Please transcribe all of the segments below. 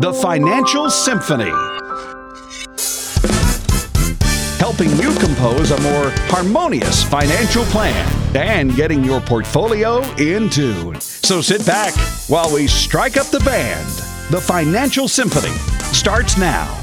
The Financial Symphony. Helping you compose a more harmonious financial plan and getting your portfolio in tune. So sit back while we strike up the band. The Financial Symphony starts now.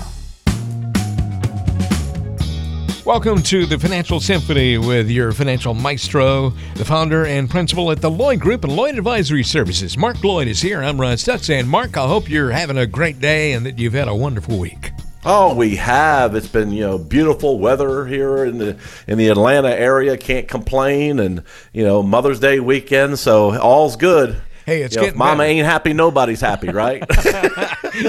Welcome to the Financial Symphony with your financial maestro, the founder and principal at the Lloyd Group and Lloyd Advisory Services. Mark Lloyd is here. I'm Ron Stutz. And Mark, I hope you're having a great day and that you've had a wonderful week. Oh, we have. It's been you know beautiful weather here in the in the Atlanta area. Can't complain, and you know Mother's Day weekend, so all's good. Hey, it's You know, getting Mama better. ain't happy, nobody's happy, right?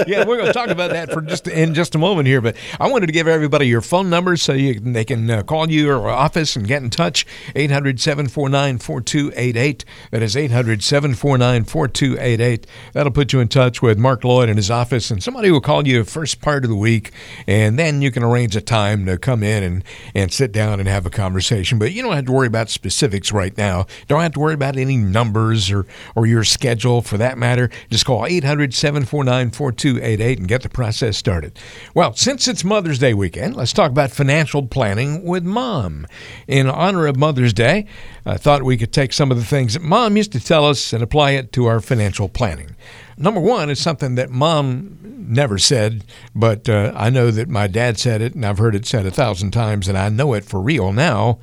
yeah, we're going to talk about that for just in just a moment here. But I wanted to give everybody your phone numbers so you they can uh, call you or office and get in touch. 800 749 4288. That is 800 749 4288. That'll put you in touch with Mark Lloyd in his office, and somebody will call you first part of the week, and then you can arrange a time to come in and, and sit down and have a conversation. But you don't have to worry about specifics right now. Don't have to worry about any numbers or, or your schedule for that matter. Just call 800 749 4288 and get the process started. Well, since it's Mother's Day weekend, let's talk about financial planning with mom. In honor of Mother's Day, I thought we could take some of the things that mom used to tell us and apply it to our financial planning. Number one is something that mom never said, but uh, I know that my dad said it and I've heard it said a thousand times and I know it for real now.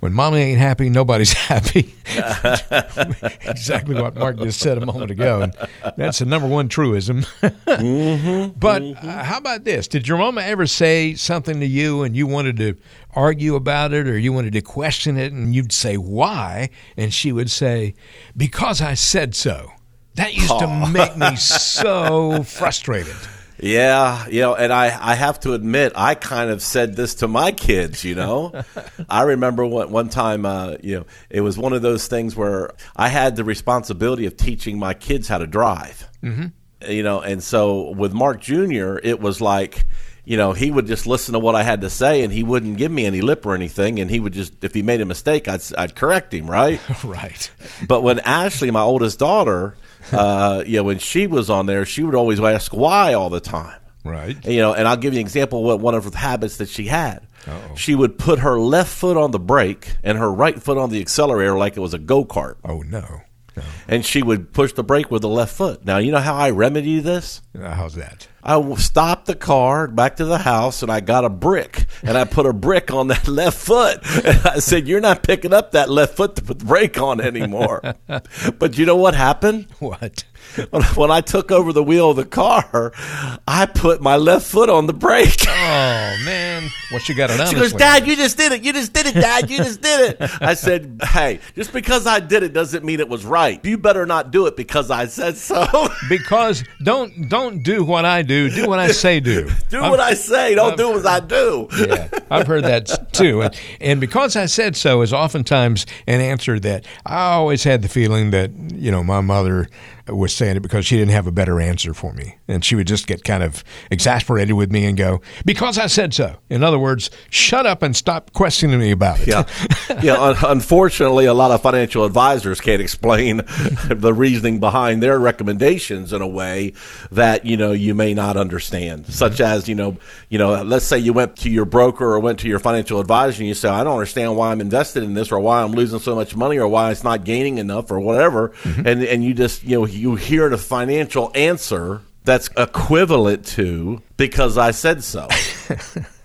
When mommy ain't happy, nobody's happy. exactly what Mark just said a moment ago. And that's the number one truism. But uh, how about this? Did your mama ever say something to you and you wanted to argue about it or you wanted to question it and you'd say, why? And she would say, because I said so. That used to make me so frustrated. Yeah, you know, and I I have to admit, I kind of said this to my kids. You know, I remember one one time, uh, you know, it was one of those things where I had the responsibility of teaching my kids how to drive. Mm-hmm. You know, and so with Mark Jr., it was like. You know, he would just listen to what I had to say, and he wouldn't give me any lip or anything. And he would just, if he made a mistake, I'd, I'd correct him, right? Right. But when Ashley, my oldest daughter, uh, you know, when she was on there, she would always ask why all the time. Right. And, you know, and I'll give you an example of what one of the habits that she had. Oh. She would put her left foot on the brake and her right foot on the accelerator like it was a go kart. Oh, no. no. And she would push the brake with the left foot. Now, you know how I remedy this? Uh, How's that? I stopped the car back to the house and I got a brick and I put a brick on that left foot. And I said, You're not picking up that left foot to put the brake on anymore. but you know what happened? What? When- When I took over the wheel of the car, I put my left foot on the brake. Oh, man. What you got it She goes, Dad, you just did it. You just did it, Dad. You just did it. I said, Hey, just because I did it doesn't mean it was right. You better not do it because I said so. Because don't don't do what I do. Do what I say do. do what I say. Don't do what I do. yeah, I've heard that too. And, and because I said so is oftentimes an answer that I always had the feeling that, you know, my mother was saying it because she didn't have a better answer for me. And she would just get kind of exasperated with me and go, because I said so. In other words, shut up and stop questioning me about it. Yeah, yeah. Unfortunately, a lot of financial advisors can't explain the reasoning behind their recommendations in a way that you know you may not understand. Mm-hmm. Such as you know, you know, let's say you went to your broker or went to your financial advisor and you say, "I don't understand why I'm invested in this, or why I'm losing so much money, or why it's not gaining enough, or whatever," mm-hmm. and and you just you know you hear the financial answer that's equivalent to because I said so.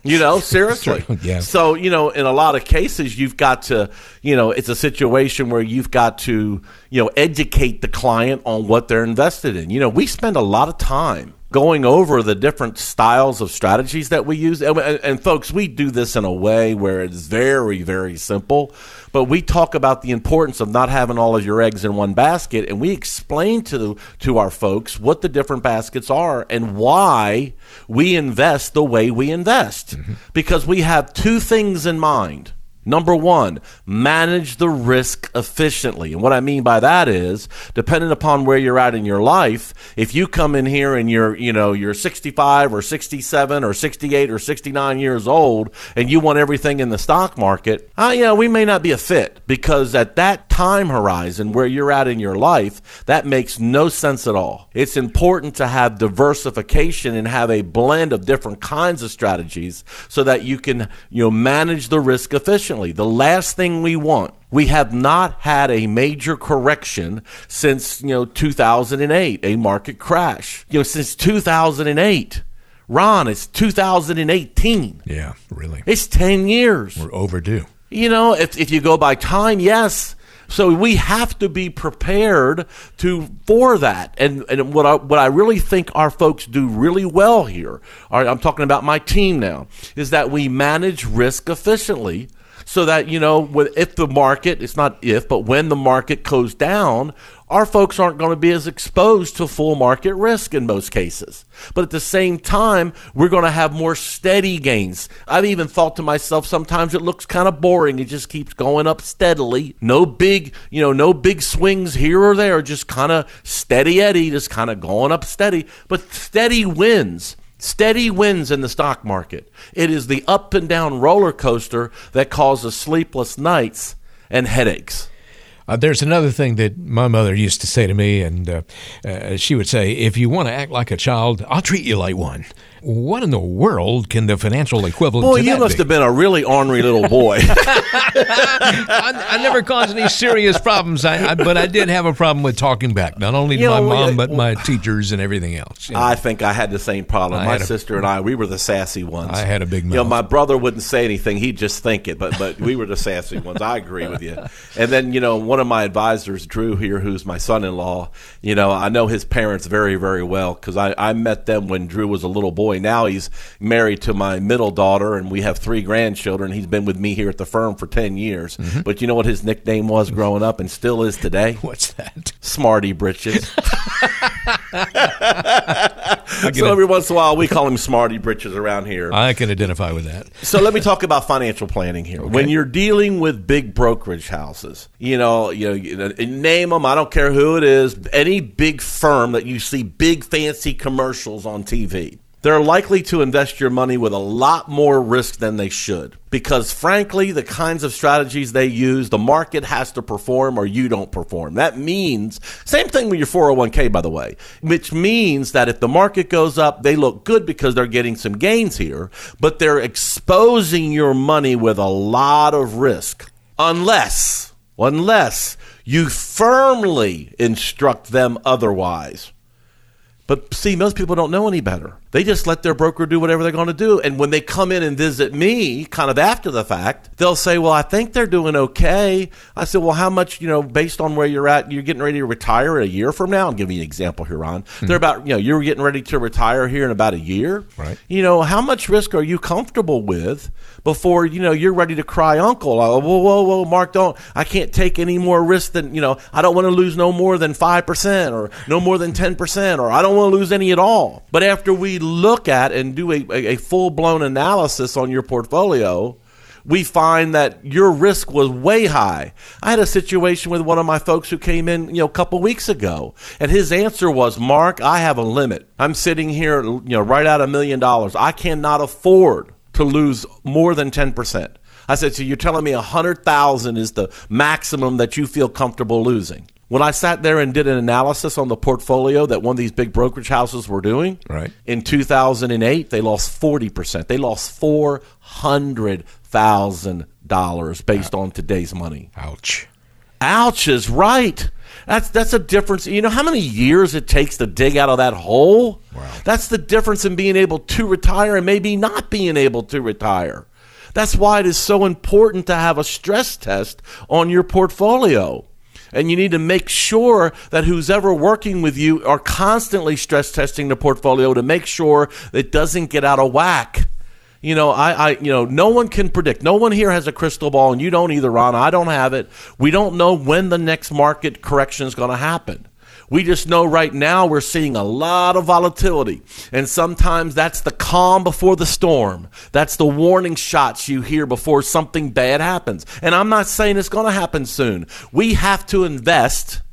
You know, seriously. yeah. So, you know, in a lot of cases, you've got to, you know, it's a situation where you've got to, you know, educate the client on what they're invested in. You know, we spend a lot of time going over the different styles of strategies that we use. And, and, and folks, we do this in a way where it's very, very simple. But we talk about the importance of not having all of your eggs in one basket, and we explain to to our folks what the different baskets are and why we invest the way we invest. Mm-hmm. Because we have two things in mind Number one, manage the risk efficiently. And what I mean by that is, depending upon where you're at in your life, if you come in here and you're, you know, you're 65 or 67 or 68 or 69 years old and you want everything in the stock market, uh, know, we may not be a fit because at that time horizon where you're at in your life, that makes no sense at all. It's important to have diversification and have a blend of different kinds of strategies so that you can, you know, manage the risk efficiently efficiently. The last thing we want, we have not had a major correction since, you know, 2008, a market crash. You know, since 2008. Ron, it's 2018. Yeah, really. It's 10 years. We're overdue. You know, if, if you go by time, yes. So we have to be prepared to for that. And and what I what I really think our folks do really well here, I'm talking about my team now, is that we manage risk efficiently so that you know if the market it's not if but when the market goes down our folks aren't going to be as exposed to full market risk in most cases. But at the same time we're going to have more steady gains. I've even thought to myself sometimes it looks kind of boring. It just keeps going up steadily. No big you know no big swings here or there. Just kind of steady eddy just kind of going up steady. But steady wins Steady wins in the stock market. It is the up and down roller coaster that causes sleepless nights and headaches. Uh, there's another thing that my mother used to say to me, and uh, uh, she would say, If you want to act like a child, I'll treat you like one. What in the world can the financial equivalent Boy, you must be? have been a really ornery little boy. I, I, never caused any serious problems, I, I, but I did have a problem with talking back, not only to you my know, mom, uh, but my teachers and everything else. You know? I think I had the same problem. my sister a, and I, we were the sassy ones. I had a big mouth. You know, my brother wouldn't say anything; he'd just think it. But but we were the sassy ones. I agree with you. And then you know, one of my advisors, Drew here, who's my son-in-law. You know, I know his parents very very well because I, I met them when Drew was a little boy. Now he's married to my middle daughter, and we have three grandchildren. He's been with me here at the firm for 10 years. Mm-hmm. But you know what his nickname was growing up and still is today? What's that? Smarty Britches. so every once in a while, we call him Smarty Britches around here. I can identify with that. so let me talk about financial planning here. Okay. When you're dealing with big brokerage houses, you know, you know, name them. I don't care who it is. Any big firm that you see big fancy commercials on TV they're likely to invest your money with a lot more risk than they should. Because frankly, the kinds of strategies they use, the market has to perform or you don't perform. That means, same thing with your 401k, by the way, which means that if the market goes up, they look good because they're getting some gains here, but they're exposing your money with a lot of risk. Unless, unless you firmly instruct them otherwise. But see, most people don't know any better. They just let their broker do whatever they're going to do. And when they come in and visit me, kind of after the fact, they'll say, Well, I think they're doing okay. I said, Well, how much, you know, based on where you're at, you're getting ready to retire a year from now? I'll give you an example here, Ron. Mm-hmm. They're about, you know, you're getting ready to retire here in about a year. Right. You know, how much risk are you comfortable with before, you know, you're ready to cry uncle? whoa, whoa, whoa, Mark, don't, I can't take any more risk than, you know, I don't want to lose no more than 5% or no more than 10% or I don't want to lose any at all. But after we look at and do a, a, full blown analysis on your portfolio, we find that your risk was way high. I had a situation with one of my folks who came in, you know, a couple weeks ago, and his answer was, "Mark, I have a limit. I'm sitting here, you know, right at a million dollars. I cannot afford to lose more than 10%." I said, "So you're telling me a 100,000 is the maximum that you feel comfortable losing?" When I sat there and did an analysis on the portfolio that one of these big brokerage houses were doing, right. in 2008, they lost 40%. They lost $400,000 based on today's money. Ouch. Ouch is right. That's that's a difference. You know how many years it takes to dig out of that hole? Wow. That's the difference in being able to retire and maybe not being able to retire. That's why it is so important to have a stress test on your portfolio. And you need to make sure that who's ever working with you are constantly stress testing the portfolio to make sure it doesn't get out of whack. You know, I, I, you know, no one can predict. No one here has a crystal ball, and you don't either, Ron. I don't have it. We don't know when the next market correction is going to happen. We just know right now we're seeing a lot of volatility. And sometimes that's the calm before the storm. That's the warning shots you hear before something bad happens. And I'm not saying it's going to happen soon. We have to invest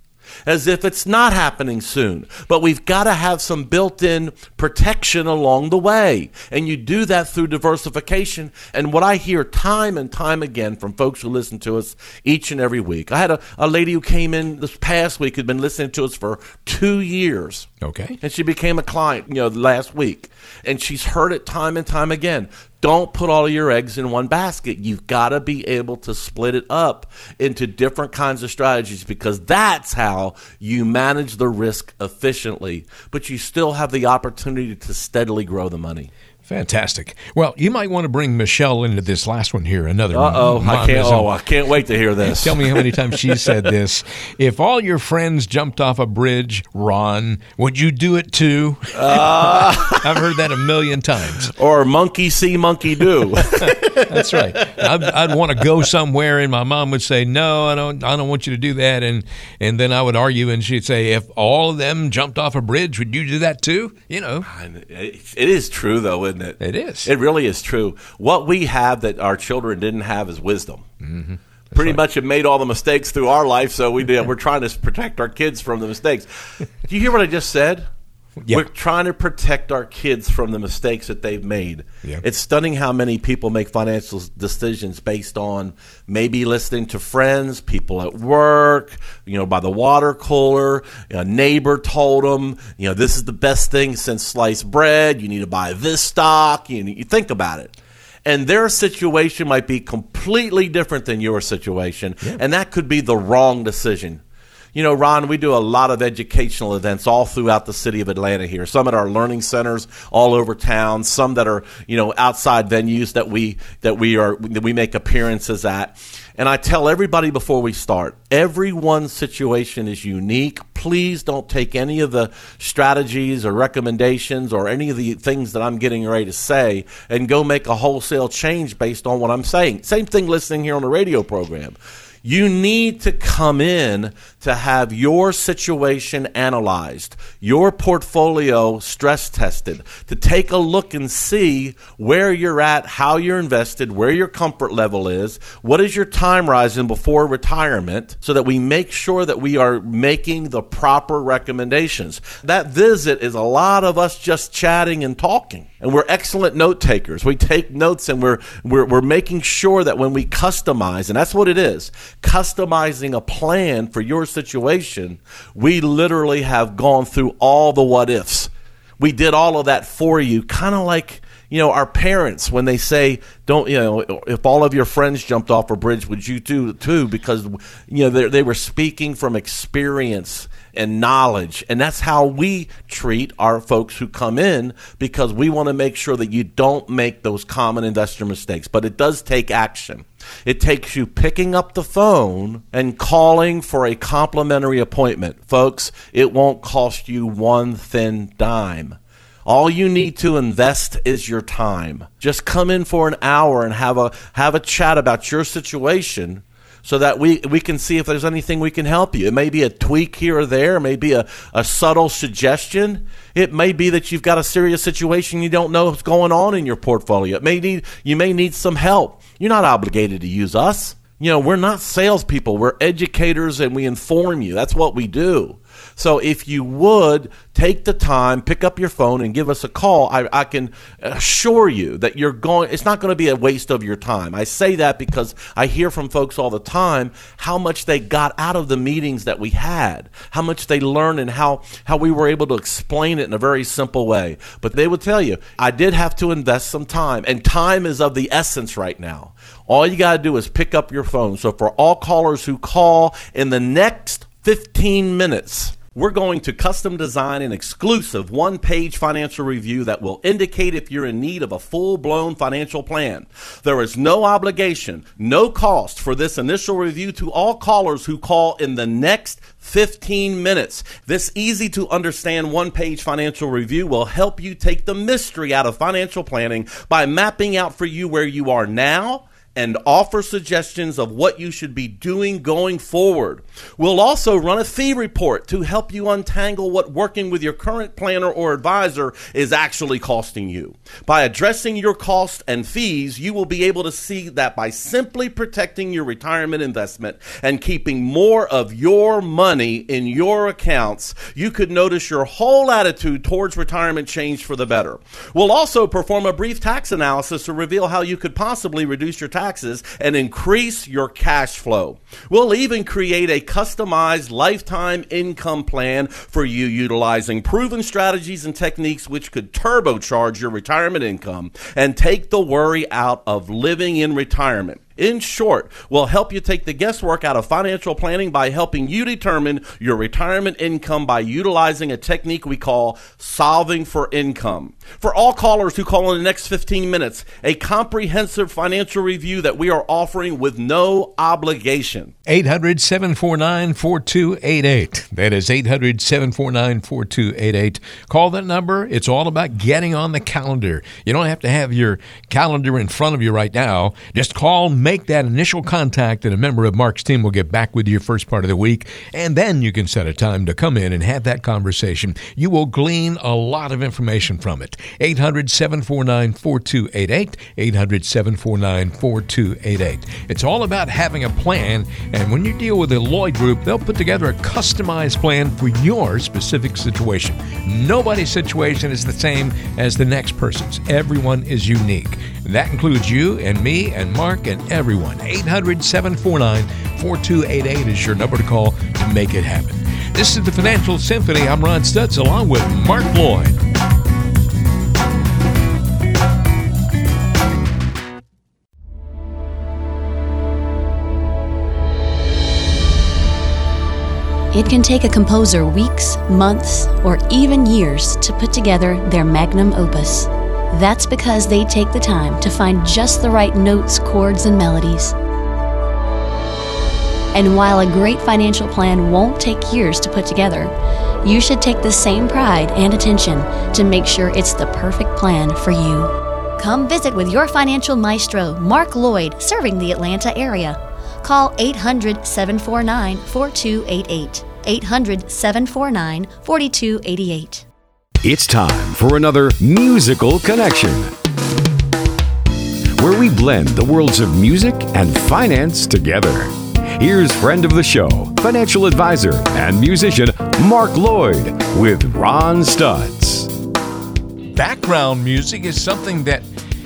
as if it's not happening soon. But we've got to have some built in protection along the way. And you do that through diversification. And what I hear time and time again from folks who listen to us each and every week. I had a, a lady who came in this past week who'd been listening to us for two years. Okay. And she became a client, you know, last week. And she's heard it time and time again. Don't put all your eggs in one basket. You've got to be able to split it up into different kinds of strategies because that's how you manage the risk efficiently, but you still have the opportunity to steadily grow the money. Fantastic. Well, you might want to bring Michelle into this last one here. Another. Uh oh, I can't. Oh, I can't wait to hear this. Tell me how many times she said this. If all your friends jumped off a bridge, Ron, would you do it too? Uh, I've heard that a million times. Or monkey see, monkey do. That's right. I'd, I'd, want to go somewhere, and my mom would say, "No, I don't. I don't want you to do that." And and then I would argue, and she'd say, "If all of them jumped off a bridge, would you do that too?" You know. It is true, though, isn't it? It is. It really is true. What we have that our children didn't have is wisdom. Mm-hmm. Pretty right. much have made all the mistakes through our life, so we did, we're trying to protect our kids from the mistakes. Do you hear what I just said? Yeah. We're trying to protect our kids from the mistakes that they've made. Yeah. It's stunning how many people make financial decisions based on maybe listening to friends, people at work, you know, by the water cooler. A neighbor told them, you know, this is the best thing since sliced bread. You need to buy this stock. You, you think about it and their situation might be completely different than your situation, yeah. and that could be the wrong decision. You know, Ron, we do a lot of educational events all throughout the city of Atlanta here. Some at our learning centers all over town, some that are, you know, outside venues that we that we are that we make appearances at. And I tell everybody before we start, everyone's situation is unique. Please don't take any of the strategies or recommendations or any of the things that I'm getting ready to say and go make a wholesale change based on what I'm saying. Same thing listening here on the radio program. You need to come in to have your situation analyzed, your portfolio stress tested, to take a look and see where you're at, how you're invested, where your comfort level is, what is your time horizon before retirement, so that we make sure that we are making the proper recommendations. That visit is a lot of us just chatting and talking and we're excellent note takers. We take notes and we're, we're, we're making sure that when we customize, and that's what it is, customizing a plan for your situation, we literally have gone through all the what ifs. We did all of that for you, kind of like you know our parents when they say don't you know if all of your friends jumped off a bridge would you do too because you know they were speaking from experience and knowledge. And that's how we treat our folks who come in because we want to make sure that you don't make those common investor mistakes. But it does take action. It takes you picking up the phone and calling for a complimentary appointment. Folks, it won't cost you one thin dime. All you need to invest is your time. Just come in for an hour and have a have a chat about your situation so that we, we can see if there's anything we can help you. It may be a tweak here or there, it may be a, a subtle suggestion. It may be that you've got a serious situation you don't know what's going on in your portfolio. It may need you may need some help. You're not obligated to use us. You know, we're not salespeople. We're educators and we inform you. That's what we do. So if you would take the time, pick up your phone, and give us a call, I, I can assure you that you're going. It's not going to be a waste of your time. I say that because I hear from folks all the time how much they got out of the meetings that we had, how much they learned, and how how we were able to explain it in a very simple way. But they would tell you, I did have to invest some time, and time is of the essence right now. All you got to do is pick up your phone. So for all callers who call in the next 15 minutes we're going to custom design an exclusive one page financial review that will indicate if you're in need of a full blown financial plan. There is no obligation, no cost for this initial review to all callers who call in the next 15 minutes. This easy to understand one page financial review will help you take the mystery out of financial planning by mapping out for you where you are now and offer suggestions of what you should be doing going forward. We'll also run a fee report to help you untangle what working with your current planner or advisor is actually costing you. By addressing your costs and fees, you will be able to see that by simply protecting your retirement investment and keeping more of your money in your accounts, you could notice your whole attitude towards retirement change for the better. We'll also perform a brief tax analysis to reveal how you could possibly reduce your taxes and increase your cash flow. We'll even create a customized lifetime income plan for you utilizing proven strategies and techniques which could turbocharge your retirement income and take the worry out of living in retirement. In short, we'll help you take the guesswork out of financial planning by helping you determine your retirement income by utilizing a technique we call solving for income. For all callers who call in the next 15 minutes, a comprehensive financial review that we are offering with no obligation. 800 749 4288. That is 800 749 4288. Call that number. It's all about getting on the calendar. You don't have to have your calendar in front of you right now. Just call, make that initial contact, and a member of Mark's team will get back with you first part of the week. And then you can set a time to come in and have that conversation. You will glean a lot of information from it. 800 749 4288. 800 749 4288. It's all about having a plan. And when you deal with the Lloyd Group, they'll put together a customized plan for your specific situation. Nobody's situation is the same as the next person's. Everyone is unique. That includes you and me and Mark and everyone. 800 749 4288 is your number to call to make it happen. This is the Financial Symphony. I'm Ron Stutz along with Mark Lloyd. It can take a composer weeks, months, or even years to put together their magnum opus. That's because they take the time to find just the right notes, chords, and melodies. And while a great financial plan won't take years to put together, you should take the same pride and attention to make sure it's the perfect plan for you. Come visit with your financial maestro, Mark Lloyd, serving the Atlanta area. Call 800 749 4288. 800 749 4288. It's time for another musical connection where we blend the worlds of music and finance together. Here's friend of the show, financial advisor and musician Mark Lloyd with Ron Stutz. Background music is something that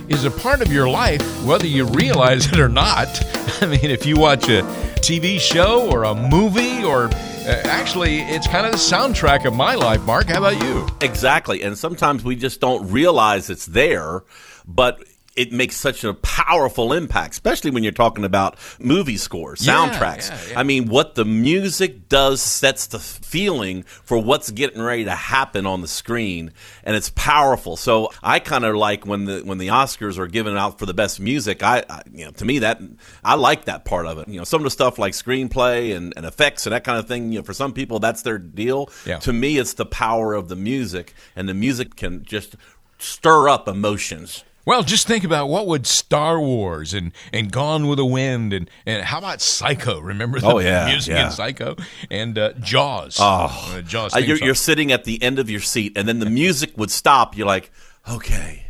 is a part of your life, whether you realize it or not. I mean, if you watch a TV show or a movie, or Uh, actually, it's kind of the soundtrack of my life. Mark, how about you? Exactly. And sometimes we just don't realize it's there, but it makes such a powerful impact, especially when you're talking about movie scores, Yeah, soundtracks. yeah, yeah. I mean, what the music does sets the feeling for what's getting ready to happen on the screen, and it's powerful. So I kind of like when the when the Oscars are given out for the best music. I, I you know to me that I like that part of it. You know, some of the stuff like screenplay and, and effects and that kind of thing. You know, for some people that's their deal. Yeah. To me, it's the power of the music, and the music can just stir up emotions. Well, just think about what would Star Wars and, and Gone with the Wind and, and how about Psycho? Remember the Oh, yeah, music yeah. in Psycho and uh, Jaws. Oh, Uh, Jaws. Uh, you're, you're sitting at the end of your seat, and then the music would stop. You're like, okay,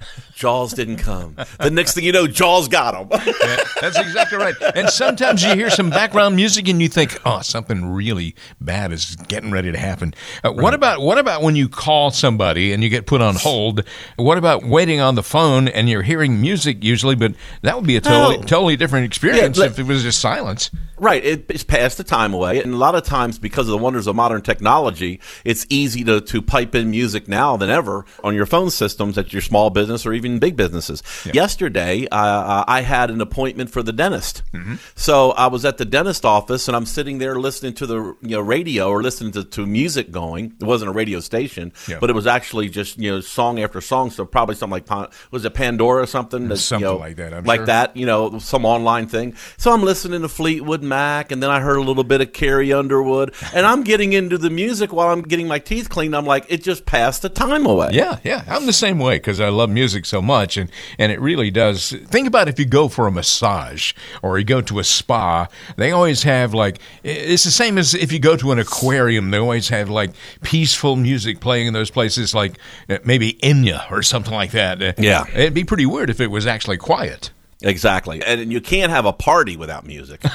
Jaws didn't come. The next thing you know, Jaws got him. Yeah, that's exactly right. And sometimes you hear some background music and you think, "Oh, something really bad is getting ready to happen." Uh, What about what about when you call somebody and you get put on hold? What about waiting on the phone and you're hearing music usually, but that would be a totally Oh. totally different experience let- if it was just silence. Right, it, it's passed the time away, and a lot of times because of the wonders of modern technology, it's easy to, to pipe in music now than ever on your phone systems at your small business or even big businesses. Yesterday, uh, I had an appointment for the dentist, so I was at the dentist office, and I'm sitting there listening to the you know radio or listening to, to music going. It wasn't a radio station, Yeah. but it was actually just you know song after song. So probably something like was it Pandora or something? That, you Something know, like that, I'm like sure. that, you know, some online thing. So I'm listening to Fleetwood Mac, and then I heard a little bit of Carrie Underwood, and I'm getting into the music while I'm getting my teeth cleaned. I'm like, it just passed the time away. Yeah, yeah, I'm the same way because I love music so much, and and it really does. Think about if you go for a massage or you go to a spa, they always have like it's the same as if you go to an aquarium. They always have like peaceful music playing in those places, like uh, maybe Enya or something like that. Yeah. it'd be pretty weird if it was actually quiet. Exactly. And you can't have a party without music.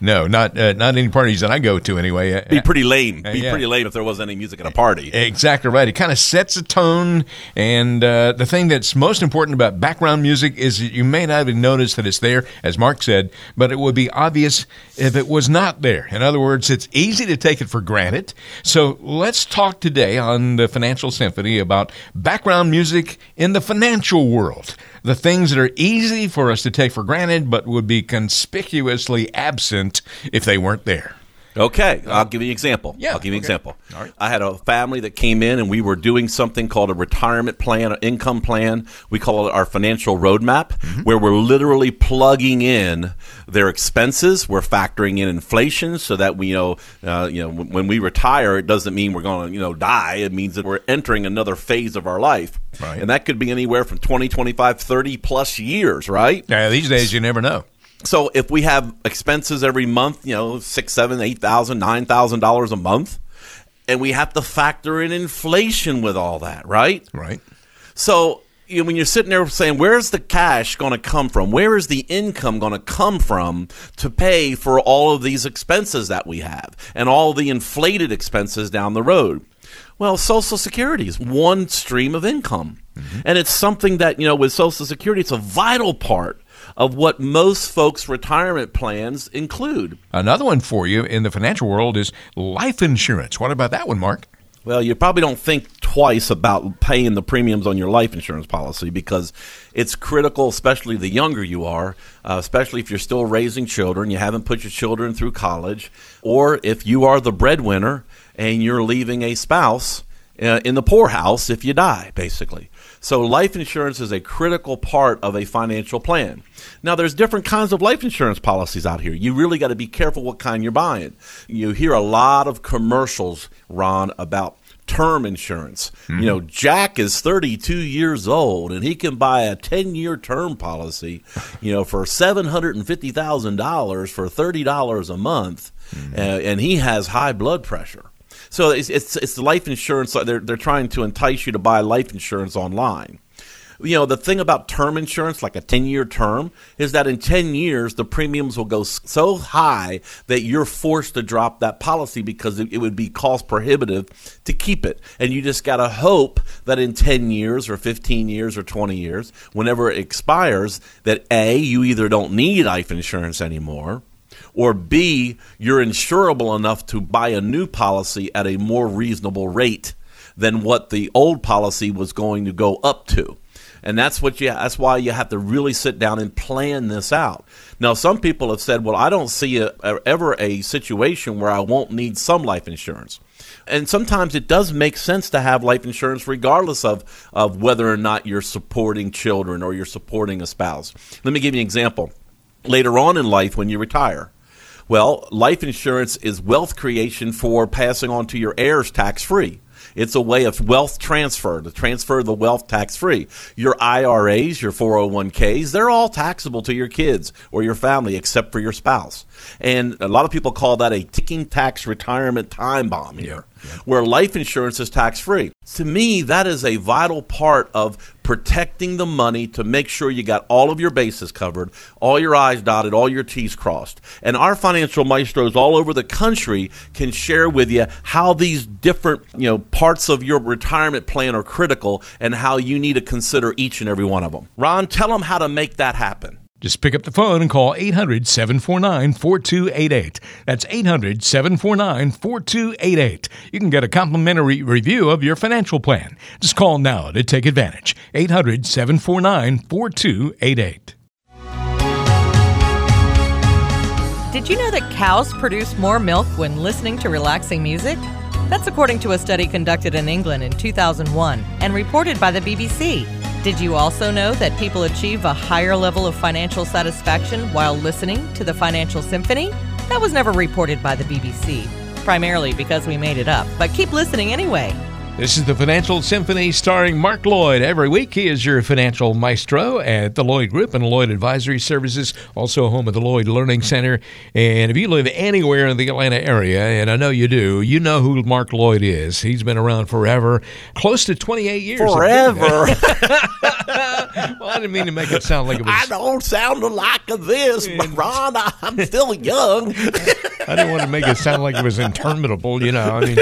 No, not uh, not any parties that I go to anyway. Uh, Be pretty lame. Be yeah. pretty lame if there wasn't any music at a party. Exactly right. It kind of sets a tone. And uh, the thing that's most important about background music is that you may not even notice that it's there, as Mark said, but it would be obvious if it was not there. In other words, it's easy to take it for granted. So let's talk today on the Financial Symphony about background music in the financial world. The things that are easy for us to take for granted, but would be conspicuously absent if they weren't there. Okay, I'll give you an example. Yeah, I'll give you an okay. example. All right. I had a family that came in and we were doing something called a retirement plan, an income plan. We call it our financial roadmap, Mm-hmm. where we're literally plugging in their expenses. We're factoring in inflation so that we know, uh, you know, when when we retire, it doesn't mean we're going to, you know, die. It means that we're entering another phase of our life. Right. And that could be anywhere from 20, 25, 30 plus years, right? Yeah, these days you never know. So if we have expenses every month, you know, six, seven, eight thousand, nine thousand dollars a month, and we have to factor in inflation with all that, right? Right. So you know, when you're sitting there saying, "Where's the cash going to come from? Where is the income going to come from to pay for all of these expenses that we have and all the inflated expenses down the road?" Well, Social Security is one stream of income, mm-hmm. and it's something that you know with Social Security, it's a vital part of what most folks' retirement plans include. Another one for you in the financial world is life insurance. What about that one, Mark? Well, you probably don't think twice about paying the premiums on your life insurance policy because it's critical, especially the younger you are, uh, especially if you're still raising children, you haven't put your children through college, or if you are the breadwinner and you're leaving a spouse uh, in the poorhouse if you die, basically. So, life insurance is a critical part of a financial plan. Now, there's different kinds of life insurance policies out here. You really got to be careful what kind you're buying. You hear a lot of commercials, Ron, about term insurance. You know, Jack is 32 years old and he can buy a 10 year term policy, you know, for $750,000 for $30 a month, uh, and he has high blood pressure. So it's, it's, it's life insurance. They're, they're trying to entice you to buy life insurance online. You know, the thing about term insurance, like a 10 year term, is that in 10 years, the premiums will go so high that you're forced to drop that policy because it, it would be cost prohibitive to keep it. And you just got to hope that in 10 years or 15 years or 20 years, whenever it expires, that A, you either don't need life insurance anymore or B, you're insurable enough to buy a new policy at a more reasonable rate than what the old policy was going to go up to. And that's what you that's why you have to really sit down and plan this out. Now some people have said, "Well, I don't see a, ever a situation where I won't need some life insurance." And sometimes it does make sense to have life insurance regardless of of whether or not you're supporting children or you're supporting a spouse. Let me give you an example. Later on in life when you retire, well, life insurance is wealth creation for passing on to your heirs tax free. It's a way of wealth transfer, to transfer of the wealth tax free. Your IRAs, your 401ks, they're all taxable to your kids or your family except for your spouse. And a lot of people call that a ticking tax retirement time bomb here, where life insurance is tax free. To me, that is a vital part of protecting the money to make sure you got all of your bases covered, all your I's dotted, all your T's crossed. And our financial maestros all over the country can share with you how these different, you know, parts of your retirement plan are critical and how you need to consider each and every one of them. Ron, tell them how to make that happen. Just pick up the phone and call 800 749 4288. That's 800 749 4288. You can get a complimentary review of your financial plan. Just call now to take advantage. 800 749 4288. Did you know that cows produce more milk when listening to relaxing music? That's according to a study conducted in England in 2001 and reported by the BBC. Did you also know that people achieve a higher level of financial satisfaction while listening to the Financial Symphony? That was never reported by the BBC, primarily because we made it up, but keep listening anyway. This is the Financial Symphony starring Mark Lloyd. Every week, he is your financial maestro at the Lloyd Group and Lloyd Advisory Services, also home of the Lloyd Learning Center. And if you live anywhere in the Atlanta area, and I know you do, you know who Mark Lloyd is. He's been around forever, close to 28 years. Forever. well, I didn't mean to make it sound like it was. I don't sound like this, but Ron, I'm still young. I didn't want to make it sound like it was interminable, you know. I mean,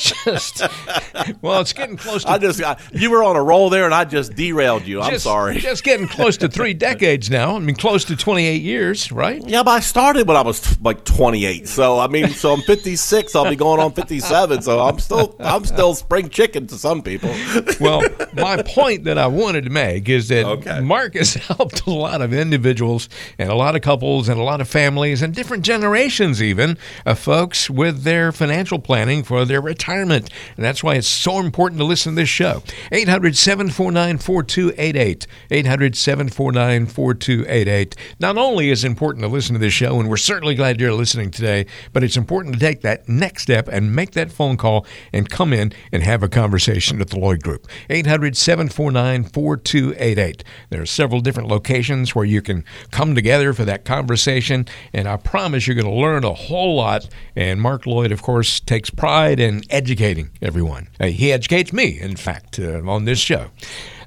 just well, it's getting close to. I just I, you were on a roll there, and I just derailed you. I'm sorry. Just getting close to three decades now. I mean, close to 28 years, right? Yeah, but I started when I was like 28. So I mean, so I'm 56. I'll be going on 57. So I'm still I'm still spring chicken to some people. well, my point that I wanted to make is that Okay. Mark has helped a lot of individuals and a lot of couples and a lot of families and different generations, even of folks with their financial planning for their retirement. And that's why it's so important to listen to this show. 800 749 4288. 800 749 4288. Not only is it important to listen to this show, and we're certainly glad you're listening today, but it's important to take that next step and make that phone call and come in and have a conversation at the Lloyd Group. 800 749 4288. There are several different locations where you can come together for that conversation, and I promise you're going to learn a whole lot. And Mark Lloyd, of course, takes pride in everyone. Uh, he educates me, in fact, uh, on this show.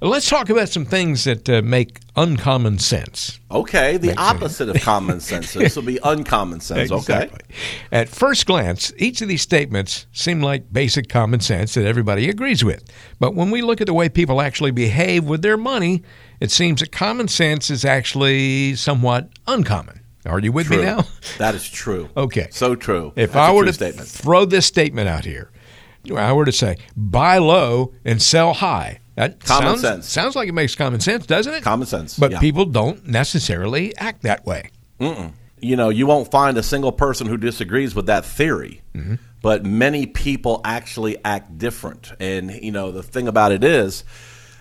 Let's talk about some things that uh, make uncommon sense. Okay, the opposite of common sense. This will be uncommon sense. Okay. At first glance, each of these statements seem like basic common sense that everybody agrees with. But when we look at the way people actually behave with their money, it seems that common sense is actually somewhat uncommon. Are you with me now? That is true. Okay. So true. If That's I were true to statement. throw this statement out here, I were to say buy low and sell high. That Common sounds, sense. Sounds like it makes common sense, doesn't it? Common sense, But yeah. people don't necessarily act that way. you know, you won't find a single person who disagrees with that theory. Mm-hmm. But many people actually act different. And you know, the thing about it is,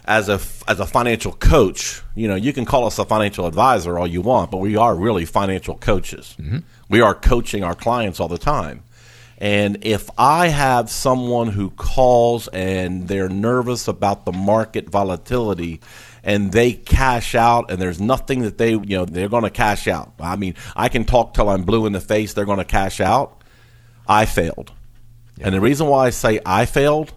as a as a financial coach, you know, you can call us a financial advisor all you want, but we are really financial coaches. Mm-hmm. We are coaching our clients all the time. And if I have someone who calls and they're nervous about the market volatility and they cash out and there's nothing that they, you know, they're going to cash out. I mean, I can talk till I'm blue in the face, they're going to cash out. I failed. And the reason why I say I failed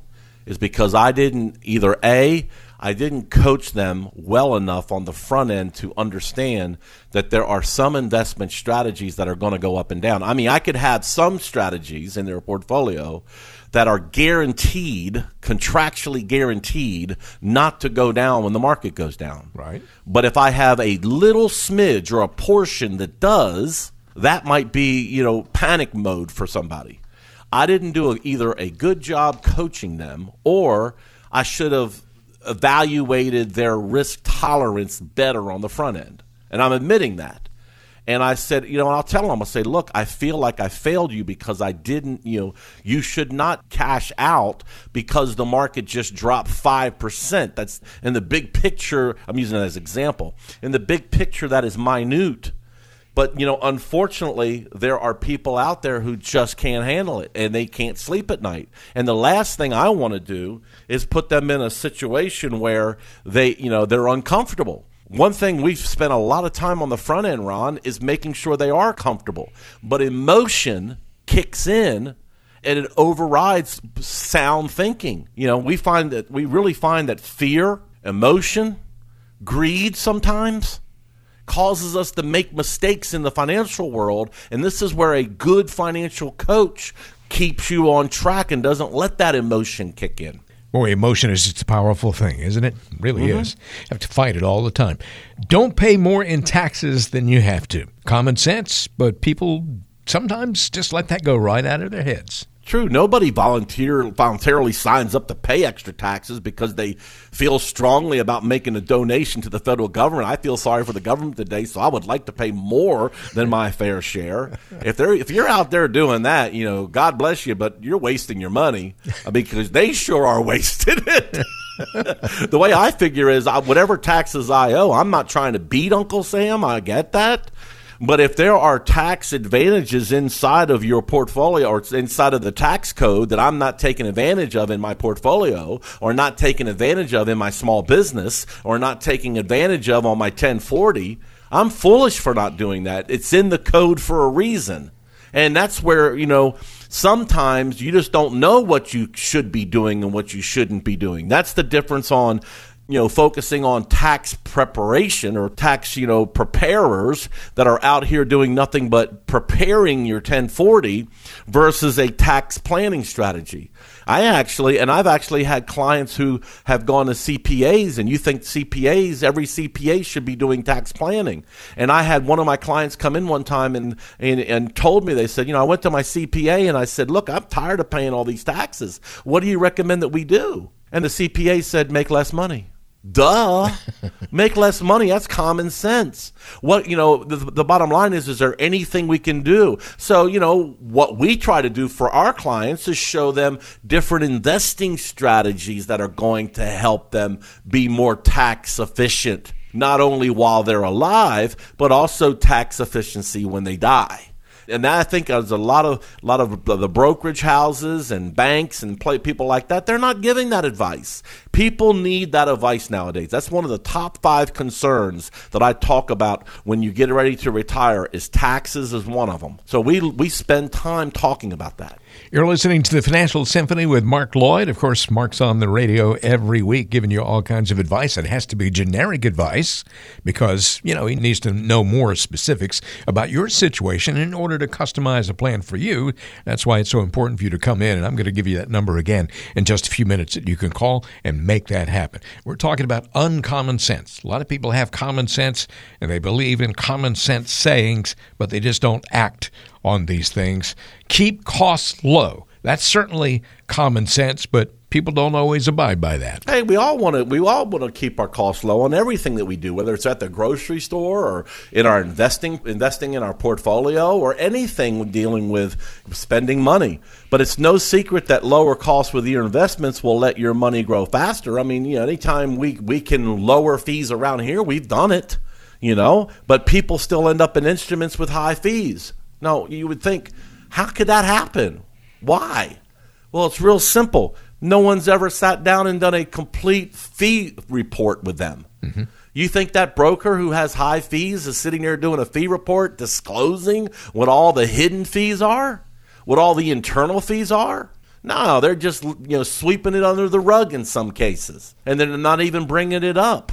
is because I didn't either A, I didn't coach them well enough on the front end to understand that there are some investment strategies that are going to go up and down. I mean, I could have some strategies in their portfolio that are guaranteed, contractually guaranteed, not to go down when the market goes down. Right. But if I have a little smidge or a portion that does, that might be, you know, panic mode for somebody. I didn't do a, either a good job coaching them or I should have evaluated their risk tolerance better on the front end. And I'm admitting that. And I said, you know, I'll tell them, I'll say, look, I feel like I failed you because I didn't, you know, you should not cash out because the market just dropped 5%. That's in the big picture. I'm using that as example. In the big picture, that is minute. But, you know, unfortunately, there are people out there who just can't handle it and they can't sleep at night. And the last thing I want to do is put them in a situation where they, you know, they're uncomfortable. One thing we've spent a lot of time on the front end, Ron, is making sure they are comfortable. But emotion kicks in and it overrides sound thinking. You know, we find that we really find that fear, emotion, greed sometimes causes us to make mistakes in the financial world. And this is where a good financial coach keeps you on track and doesn't let that emotion kick in. Boy, emotion is just a powerful thing, isn't it? It really Mm-hmm. is. have to fight it all the time. Don't pay more in taxes than you have to. Common sense, but people sometimes just let that go right out of their heads. True. Nobody volunteer voluntarily signs up to pay extra taxes because they feel strongly about making a donation to the federal government. I feel sorry for the government today, so I would like to pay more than my fair share. If they're if you're out there doing that, you know, God bless you, but you're wasting your money uh, because they sure are wasting it. the way I figure is, I, whatever taxes I owe, I'm not trying to beat Uncle Sam. I get that. But if there are tax advantages inside of your portfolio or inside of the tax code that I'm not taking advantage of in my portfolio or not taking advantage of in my small business or not taking advantage of on my 1040, I'm foolish for not doing that. It's in the code for a reason. And that's where, you know, sometimes you just don't know what you should be doing and what you shouldn't be doing. That's the difference on you know, focusing on tax preparation or tax, you know, preparers that are out here doing nothing but preparing your 1040 versus a tax planning strategy. I actually, and I've actually had clients who have gone to CPAs, and you think CPAs, every CPA should be doing tax planning. And I had one of my clients come in one time and, and, and told me, they said, you know, I went to my CPA and I said, look, I'm tired of paying all these taxes. What do you recommend that we do? And the CPA said, make less money. Duh. Make less money. That's common sense. What, you know, the, the bottom line is, is there anything we can do? So, you know, what we try to do for our clients is show them different investing strategies that are going to help them be more tax efficient, not only while they're alive, but also tax efficiency when they die and that I think there's a lot of a lot of the brokerage houses and banks and play, people like that. They're not giving that advice. People need that advice nowadays. That's one of the top five concerns that I talk about when you get ready to retire. Is taxes is one of them. So we we spend time talking about that. You're listening to the Financial Symphony with Mark Lloyd. Of course, Mark's on the radio every week giving you all kinds of advice. It has to be generic advice because, you know, he needs to know more specifics about your situation in order to customize a plan for you. That's why it's so important for you to come in. And I'm going to give you that number again in just a few minutes that you can call and make that happen. We're talking about uncommon sense. A lot of people have common sense and they believe in common sense sayings, but they just don't act on these things. Keep costs low. That's certainly common sense, but people don't always abide by that. Hey, we all want to we all want to keep our costs low on everything that we do, whether it's at the grocery store or in our investing investing in our portfolio or anything dealing with spending money. But it's no secret that lower costs with your investments will let your money grow faster. I mean, you know, anytime we we can lower fees around here, we've done it, you know, but people still end up in instruments with high fees. No, you would think, how could that happen? Why? Well, it's real simple. No one's ever sat down and done a complete fee report with them. Mm-hmm. You think that broker who has high fees is sitting there doing a fee report disclosing what all the hidden fees are? What all the internal fees are? No, they're just you know sweeping it under the rug in some cases, and they're not even bringing it up.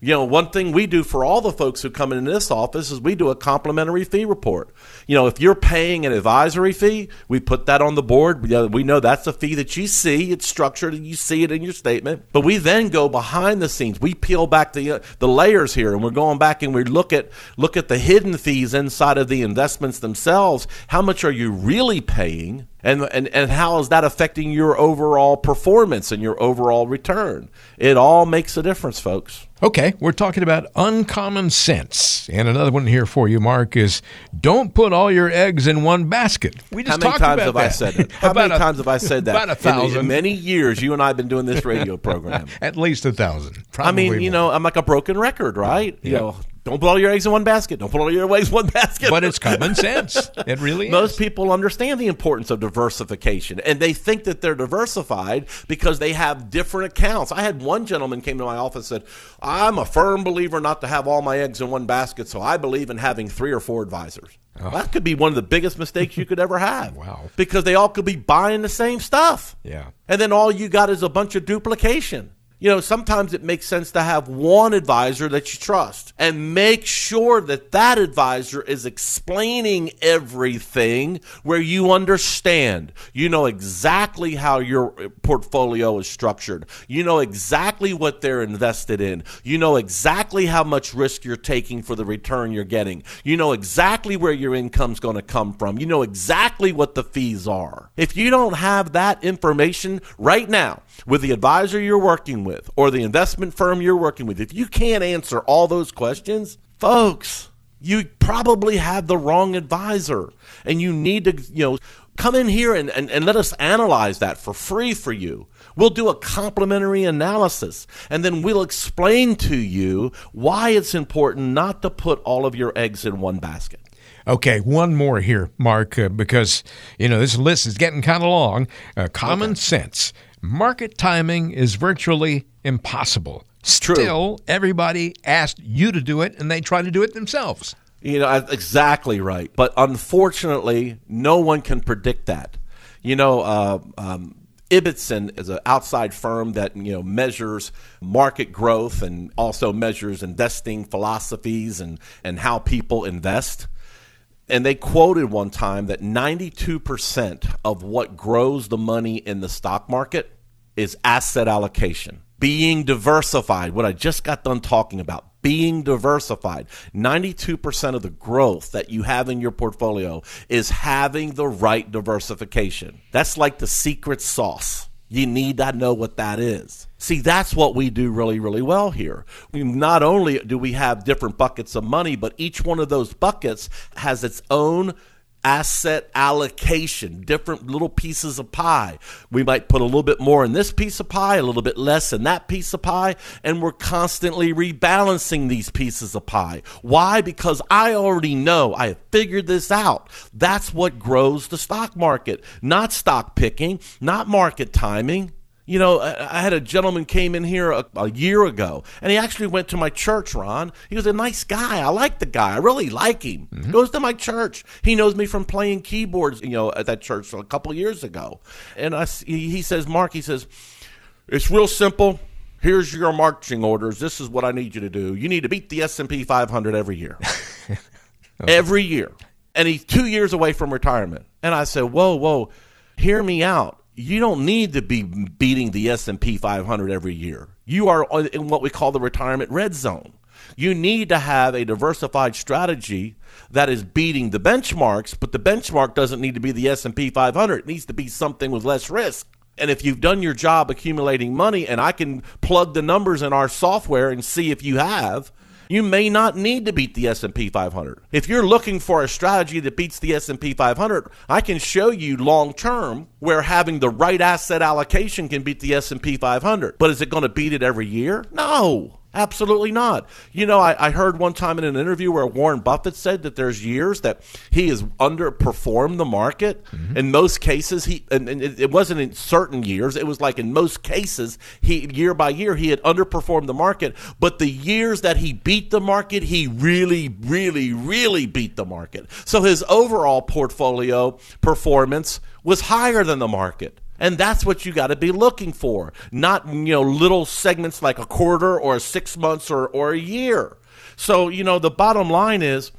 You know, one thing we do for all the folks who come in this office is we do a complimentary fee report. You know, if you're paying an advisory fee, we put that on the board. We know that's a fee that you see. It's structured and you see it in your statement. But we then go behind the scenes. We peel back the uh, the layers here, and we're going back and we look at look at the hidden fees inside of the investments themselves. How much are you really paying? and, and, and how is that affecting your overall performance and your overall return? It all makes a difference, folks. Okay, we're talking about uncommon sense. And another one here for you, Mark, is don't put all your eggs in one basket. We just How many times have that. I said that? How many a, times have I said that? About a thousand. In, in, many years, you and I have been doing this radio program. At least a thousand. I mean, more. you know, I'm like a broken record, right? You know, don't put all your eggs in one basket. Don't put all your eggs in one basket. But it's common sense. It really is. Most is. people understand the importance of diversification, and they think that they're diversified because they have different accounts. I had one gentleman came to my office and said, "I'm a firm believer not to have all my eggs in one basket, so I believe in having three or four advisors." Oh. That could be one of the biggest mistakes you could ever have. wow. Because they all could be buying the same stuff. Yeah. And then all you got is a bunch of duplication. You know, sometimes it makes sense to have one advisor that you trust and make sure that that advisor is explaining everything where you understand. You know exactly how your portfolio is structured. You know exactly what they're invested in. You know exactly how much risk you're taking for the return you're getting. You know exactly where your income's going to come from. You know exactly what the fees are. If you don't have that information right now with the advisor you're working with or the investment firm you're working with, if you can't answer all those questions, folks, you probably have the wrong advisor and you need to, you know, Come in here and, and, and let us analyze that for free for you. We'll do a complimentary analysis and then we'll explain to you why it's important not to put all of your eggs in one basket. Okay, one more here, Mark, uh, because you know this list is getting kind of long. Uh, common okay. sense. Market timing is virtually impossible. True. Still, everybody asked you to do it, and they try to do it themselves. You know, exactly right. But unfortunately, no one can predict that. You know, uh, um, Ibbotson is an outside firm that you know measures market growth and also measures investing philosophies and, and how people invest. And they quoted one time that 92% of what grows the money in the stock market is asset allocation, being diversified, what I just got done talking about, being diversified. 92% of the growth that you have in your portfolio is having the right diversification. That's like the secret sauce. You need to know what that is. See, that's what we do really, really well here. We, not only do we have different buckets of money, but each one of those buckets has its own asset allocation, different little pieces of pie. We might put a little bit more in this piece of pie, a little bit less in that piece of pie, and we're constantly rebalancing these pieces of pie. Why? Because I already know, I have figured this out. That's what grows the stock market, not stock picking, not market timing. You know, I had a gentleman came in here a, a, year ago, and he actually went to my church. Ron, he was a nice guy. I like the guy. I really like him. Mm-hmm. Goes to my church. He knows me from playing keyboards. You know, at that church a couple years ago, and I, he says, Mark, he says, it's real simple. Here's your marching orders. This is what I need you to do. You need to beat the S and P 500 every year, okay. every year. And he's two years away from retirement. And I said, whoa, whoa, hear me out you don't need to be beating the S&P 500 every year. You are in what we call the retirement red zone. You need to have a diversified strategy that is beating the benchmarks, but the benchmark doesn't need to be the S&P 500. It needs to be something with less risk. And if you've done your job accumulating money and I can plug the numbers in our software and see if you have, you may not need to beat the S&P 500. If you're looking for a strategy that beats the S&P 500, I can show you long term where having the right asset allocation can beat the S&P 500. But is it going to beat it every year? No. Absolutely not. You know, I, I, heard one time in an interview where Warren Buffett said that there's years that he has underperformed the market. Mm-hmm. In most cases, he and, and it, it, wasn't in certain years. It was like in most cases, he year by year he had underperformed the market. But the years that he beat the market, he really, really, really beat the market. So his overall portfolio performance was higher than the market. And that's what you got to be looking for, not you know little segments like a quarter or six months or, or a year. So you know the bottom line is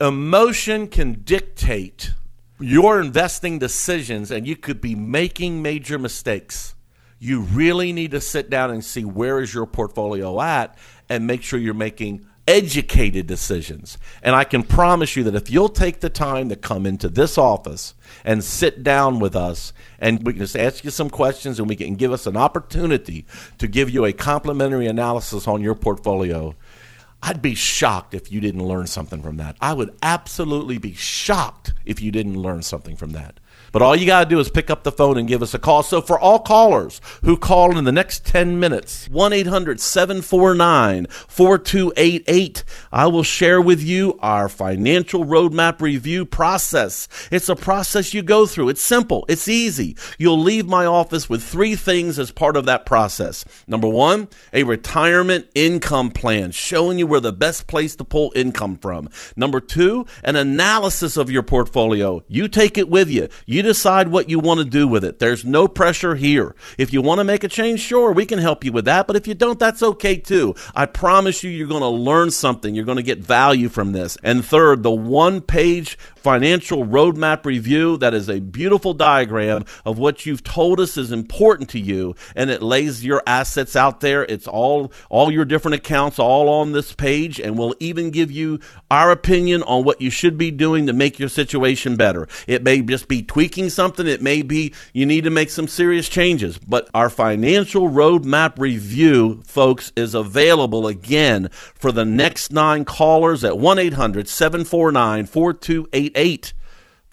emotion can dictate your investing decisions, and you could be making major mistakes. You really need to sit down and see where is your portfolio at, and make sure you're making educated decisions. And I can promise you that if you'll take the time to come into this office and sit down with us, and we can just ask you some questions and we can give us an opportunity to give you a complimentary analysis on your portfolio. I'd be shocked if you didn't learn something from that. I would absolutely be shocked if you didn't learn something from that. But all you got to do is pick up the phone and give us a call. So for all callers who call in the next 10 minutes, 1 800 749 4288, I will share with you our financial roadmap review process. It's a process you go through. It's simple, it's easy. You'll leave my office with three things as part of that process. Number one, a retirement income plan showing you where the best place to pull income from. Number two, an analysis of your portfolio. You take it with you. You decide what you want to do with it. There's no pressure here. If you want to make a change, sure, we can help you with that. But if you don't, that's okay too. I promise you, you're going to learn something. You're going to get value from this. And third, the one page financial roadmap review that is a beautiful diagram of what you've told us is important to you and it lays your assets out there. It's all all your different accounts all on this page and we'll even give you our opinion on what you should be doing to make your situation better. It may just be tweaking something. It may be you need to make some serious changes. But our financial roadmap review folks is available again for the next nine callers at 1-800-749-4288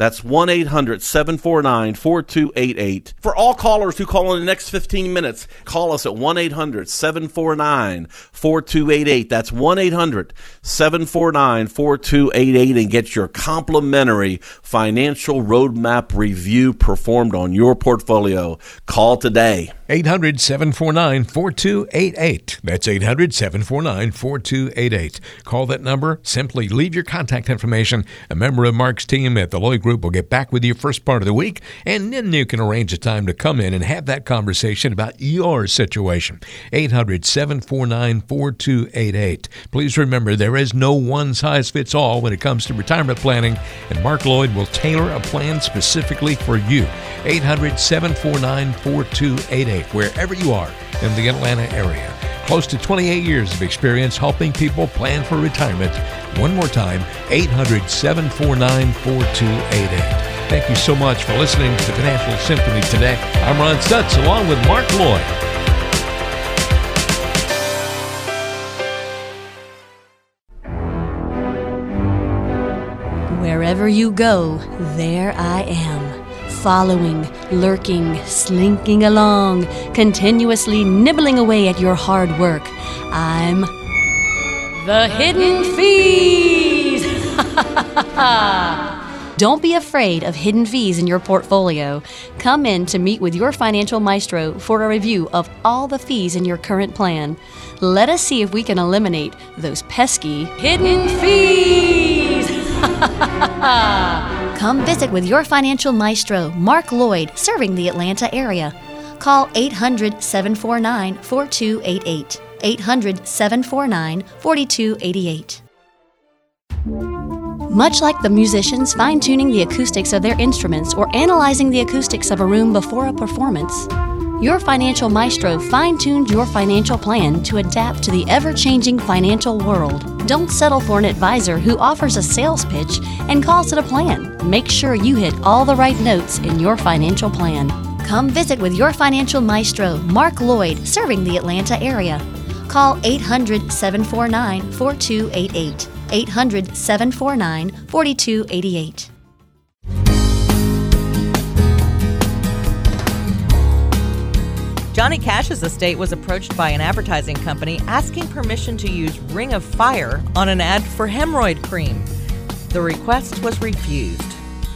That's 1 800 749 4288. For all callers who call in the next 15 minutes, call us at 1 800 749 4288. That's 1 800 749 4288 and get your complimentary financial roadmap review performed on your portfolio. Call today. 800 749 4288. That's 800 749 4288. Call that number. Simply leave your contact information. A member of Mark's team at the Lloyd Group will get back with you first part of the week, and then you can arrange a time to come in and have that conversation about your situation. 800 749 4288. Please remember there is no one size fits all when it comes to retirement planning, and Mark Lloyd will tailor a plan specifically for you. 800 749 4288 wherever you are in the Atlanta area. Close to 28 years of experience helping people plan for retirement. One more time, 800 749 4288. Thank you so much for listening to the Financial Symphony today. I'm Ron Stutz along with Mark Lloyd. Wherever you go, there I am following, lurking, slinking along, continuously nibbling away at your hard work. I'm the Hidden Fees! Don't be afraid of hidden fees in your portfolio. Come in to meet with your financial maestro for a review of all the fees in your current plan. Let us see if we can eliminate those pesky hidden fees. Come visit with your financial maestro, Mark Lloyd, serving the Atlanta area. Call 800 749 4288. 800 749 4288. Much like the musicians fine tuning the acoustics of their instruments or analyzing the acoustics of a room before a performance, your financial maestro fine tuned your financial plan to adapt to the ever changing financial world. Don't settle for an advisor who offers a sales pitch and calls it a plan. Make sure you hit all the right notes in your financial plan. Come visit with your financial maestro, Mark Lloyd, serving the Atlanta area. Call 800 749 4288. 800 749 4288. Johnny Cash's estate was approached by an advertising company asking permission to use Ring of Fire on an ad for hemorrhoid cream. The request was refused.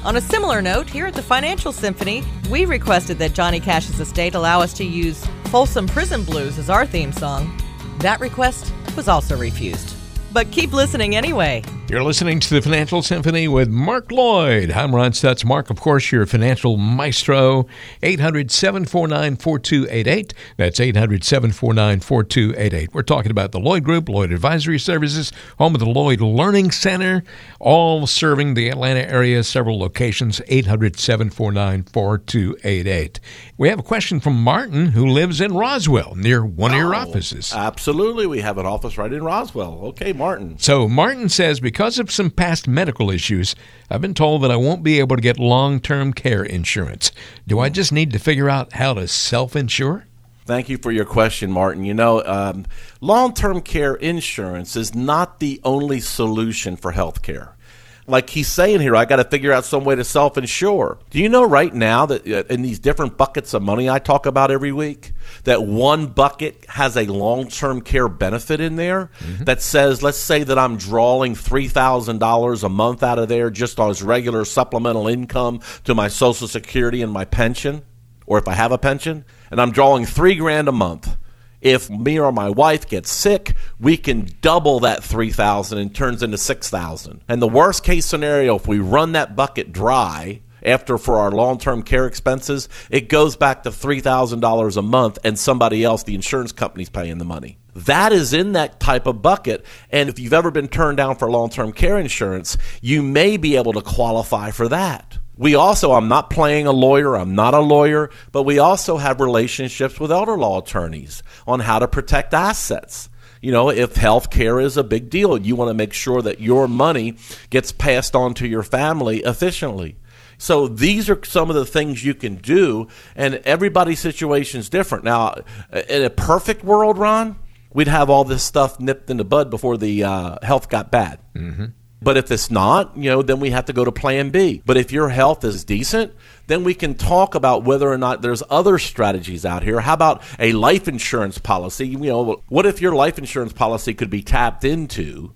On a similar note, here at the Financial Symphony, we requested that Johnny Cash's estate allow us to use Folsom Prison Blues as our theme song. That request was also refused. But keep listening anyway. You're listening to the Financial Symphony with Mark Lloyd. I'm Ron Stutz. Mark, of course, your financial maestro. 800 749 4288. That's 800 749 4288. We're talking about the Lloyd Group, Lloyd Advisory Services, home of the Lloyd Learning Center, all serving the Atlanta area, several locations. 800 749 4288. We have a question from Martin, who lives in Roswell, near one of your Oh, offices. Absolutely. We have an office right in Roswell. Okay, Martin. So Martin says, because of some past medical issues, I've been told that I won't be able to get long term care insurance. Do I just need to figure out how to self insure? Thank you for your question, Martin. You know, um, long term care insurance is not the only solution for health care. Like he's saying here, I got to figure out some way to self insure. Do you know right now that uh, in these different buckets of money I talk about every week, that one bucket has a long term care benefit in there that says, let's say that I'm drawing $3,000 a month out of there just as regular supplemental income to my Social Security and my pension, or if I have a pension, and I'm drawing three grand a month if me or my wife gets sick, we can double that 3000 and turns into 6000. And the worst case scenario if we run that bucket dry after for our long-term care expenses, it goes back to $3000 a month and somebody else the insurance company's paying the money. That is in that type of bucket. And if you've ever been turned down for long term care insurance, you may be able to qualify for that. We also, I'm not playing a lawyer, I'm not a lawyer, but we also have relationships with elder law attorneys on how to protect assets. You know, if health care is a big deal, you want to make sure that your money gets passed on to your family efficiently. So these are some of the things you can do, and everybody's situation is different. Now, in a perfect world, Ron, we'd have all this stuff nipped in the bud before the uh, health got bad. Mm-hmm. But if it's not, you know, then we have to go to plan B. But if your health is decent, then we can talk about whether or not there's other strategies out here. How about a life insurance policy? You know, what if your life insurance policy could be tapped into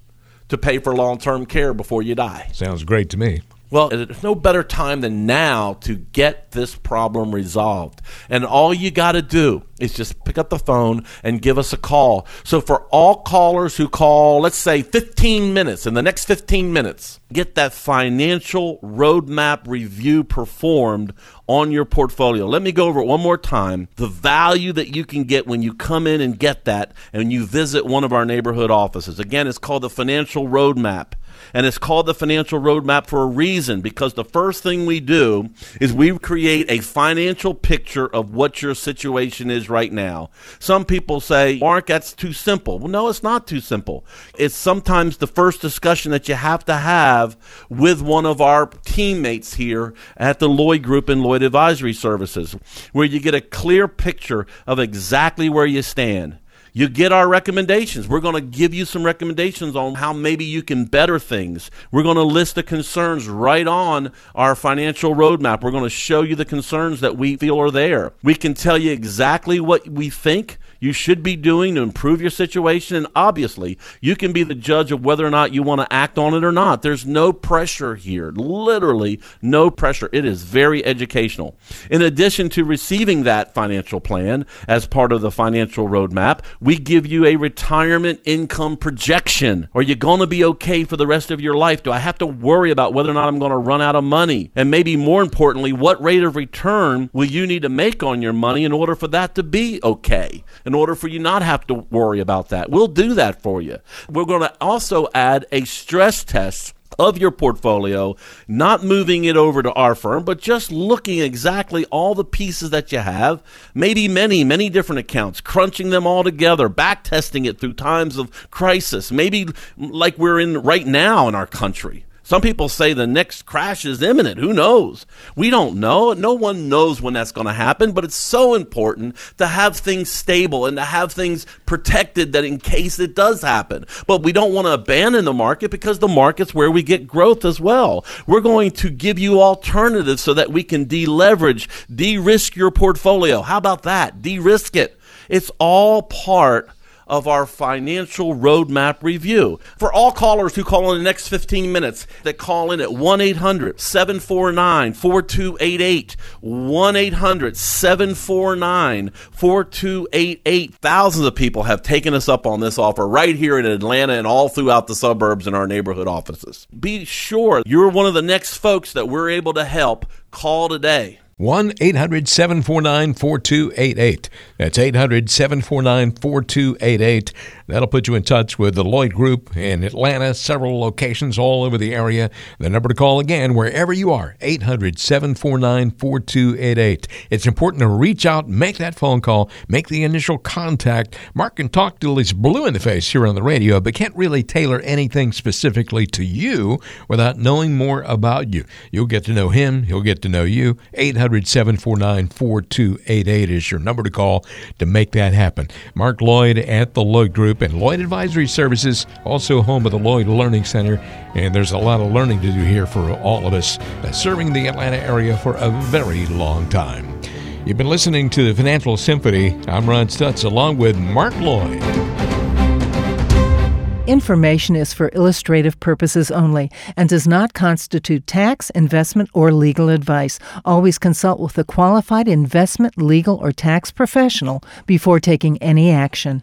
to pay for long-term care before you die? Sounds great to me. Well, there's no better time than now to get this problem resolved. And all you got to do is just pick up the phone and give us a call. So, for all callers who call, let's say 15 minutes, in the next 15 minutes, get that financial roadmap review performed on your portfolio. Let me go over it one more time. The value that you can get when you come in and get that and you visit one of our neighborhood offices. Again, it's called the financial roadmap. And it's called the financial roadmap for a reason because the first thing we do is we create a financial picture of what your situation is right now. Some people say, Mark, that's too simple. Well, no, it's not too simple. It's sometimes the first discussion that you have to have with one of our teammates here at the Lloyd Group and Lloyd Advisory Services, where you get a clear picture of exactly where you stand you get our recommendations. We're going to give you some recommendations on how maybe you can better things. We're going to list the concerns right on our financial roadmap. We're going to show you the concerns that we feel are there. We can tell you exactly what we think you should be doing to improve your situation. And obviously, you can be the judge of whether or not you want to act on it or not. There's no pressure here, literally, no pressure. It is very educational. In addition to receiving that financial plan as part of the financial roadmap, we give you a retirement income projection. Are you going to be okay for the rest of your life? Do I have to worry about whether or not I'm going to run out of money? And maybe more importantly, what rate of return will you need to make on your money in order for that to be okay? In order for you not have to worry about that. We'll do that for you. We're going to also add a stress test of your portfolio, not moving it over to our firm, but just looking exactly all the pieces that you have, maybe many, many different accounts, crunching them all together, back testing it through times of crisis, maybe like we're in right now in our country. Some people say the next crash is imminent. Who knows? We don't know. No one knows when that's going to happen, but it's so important to have things stable and to have things protected that in case it does happen. But we don't want to abandon the market because the market's where we get growth as well. We're going to give you alternatives so that we can deleverage, de-risk your portfolio. How about that? De-risk it. It's all part of our financial roadmap review. For all callers who call in the next 15 minutes, that call in at 1 800 749 4288. 1 800 749 4288. Thousands of people have taken us up on this offer right here in Atlanta and all throughout the suburbs in our neighborhood offices. Be sure you're one of the next folks that we're able to help. Call today. 1 800 749 4288. That's 800 749 4288. That'll put you in touch with the Lloyd Group in Atlanta, several locations all over the area. The number to call again, wherever you are, 800 749 4288. It's important to reach out, make that phone call, make the initial contact. Mark can talk till he's blue in the face here on the radio, but can't really tailor anything specifically to you without knowing more about you. You'll get to know him, he'll get to know you. 800 749 4288 is your number to call to make that happen. Mark Lloyd at the Lloyd Group and Lloyd Advisory Services, also home of the Lloyd Learning Center. And there's a lot of learning to do here for all of us, uh, serving the Atlanta area for a very long time. You've been listening to the Financial Symphony. I'm Ron Stutz along with Mark Lloyd. Information is for illustrative purposes only and does not constitute tax, investment, or legal advice. Always consult with a qualified investment, legal, or tax professional before taking any action.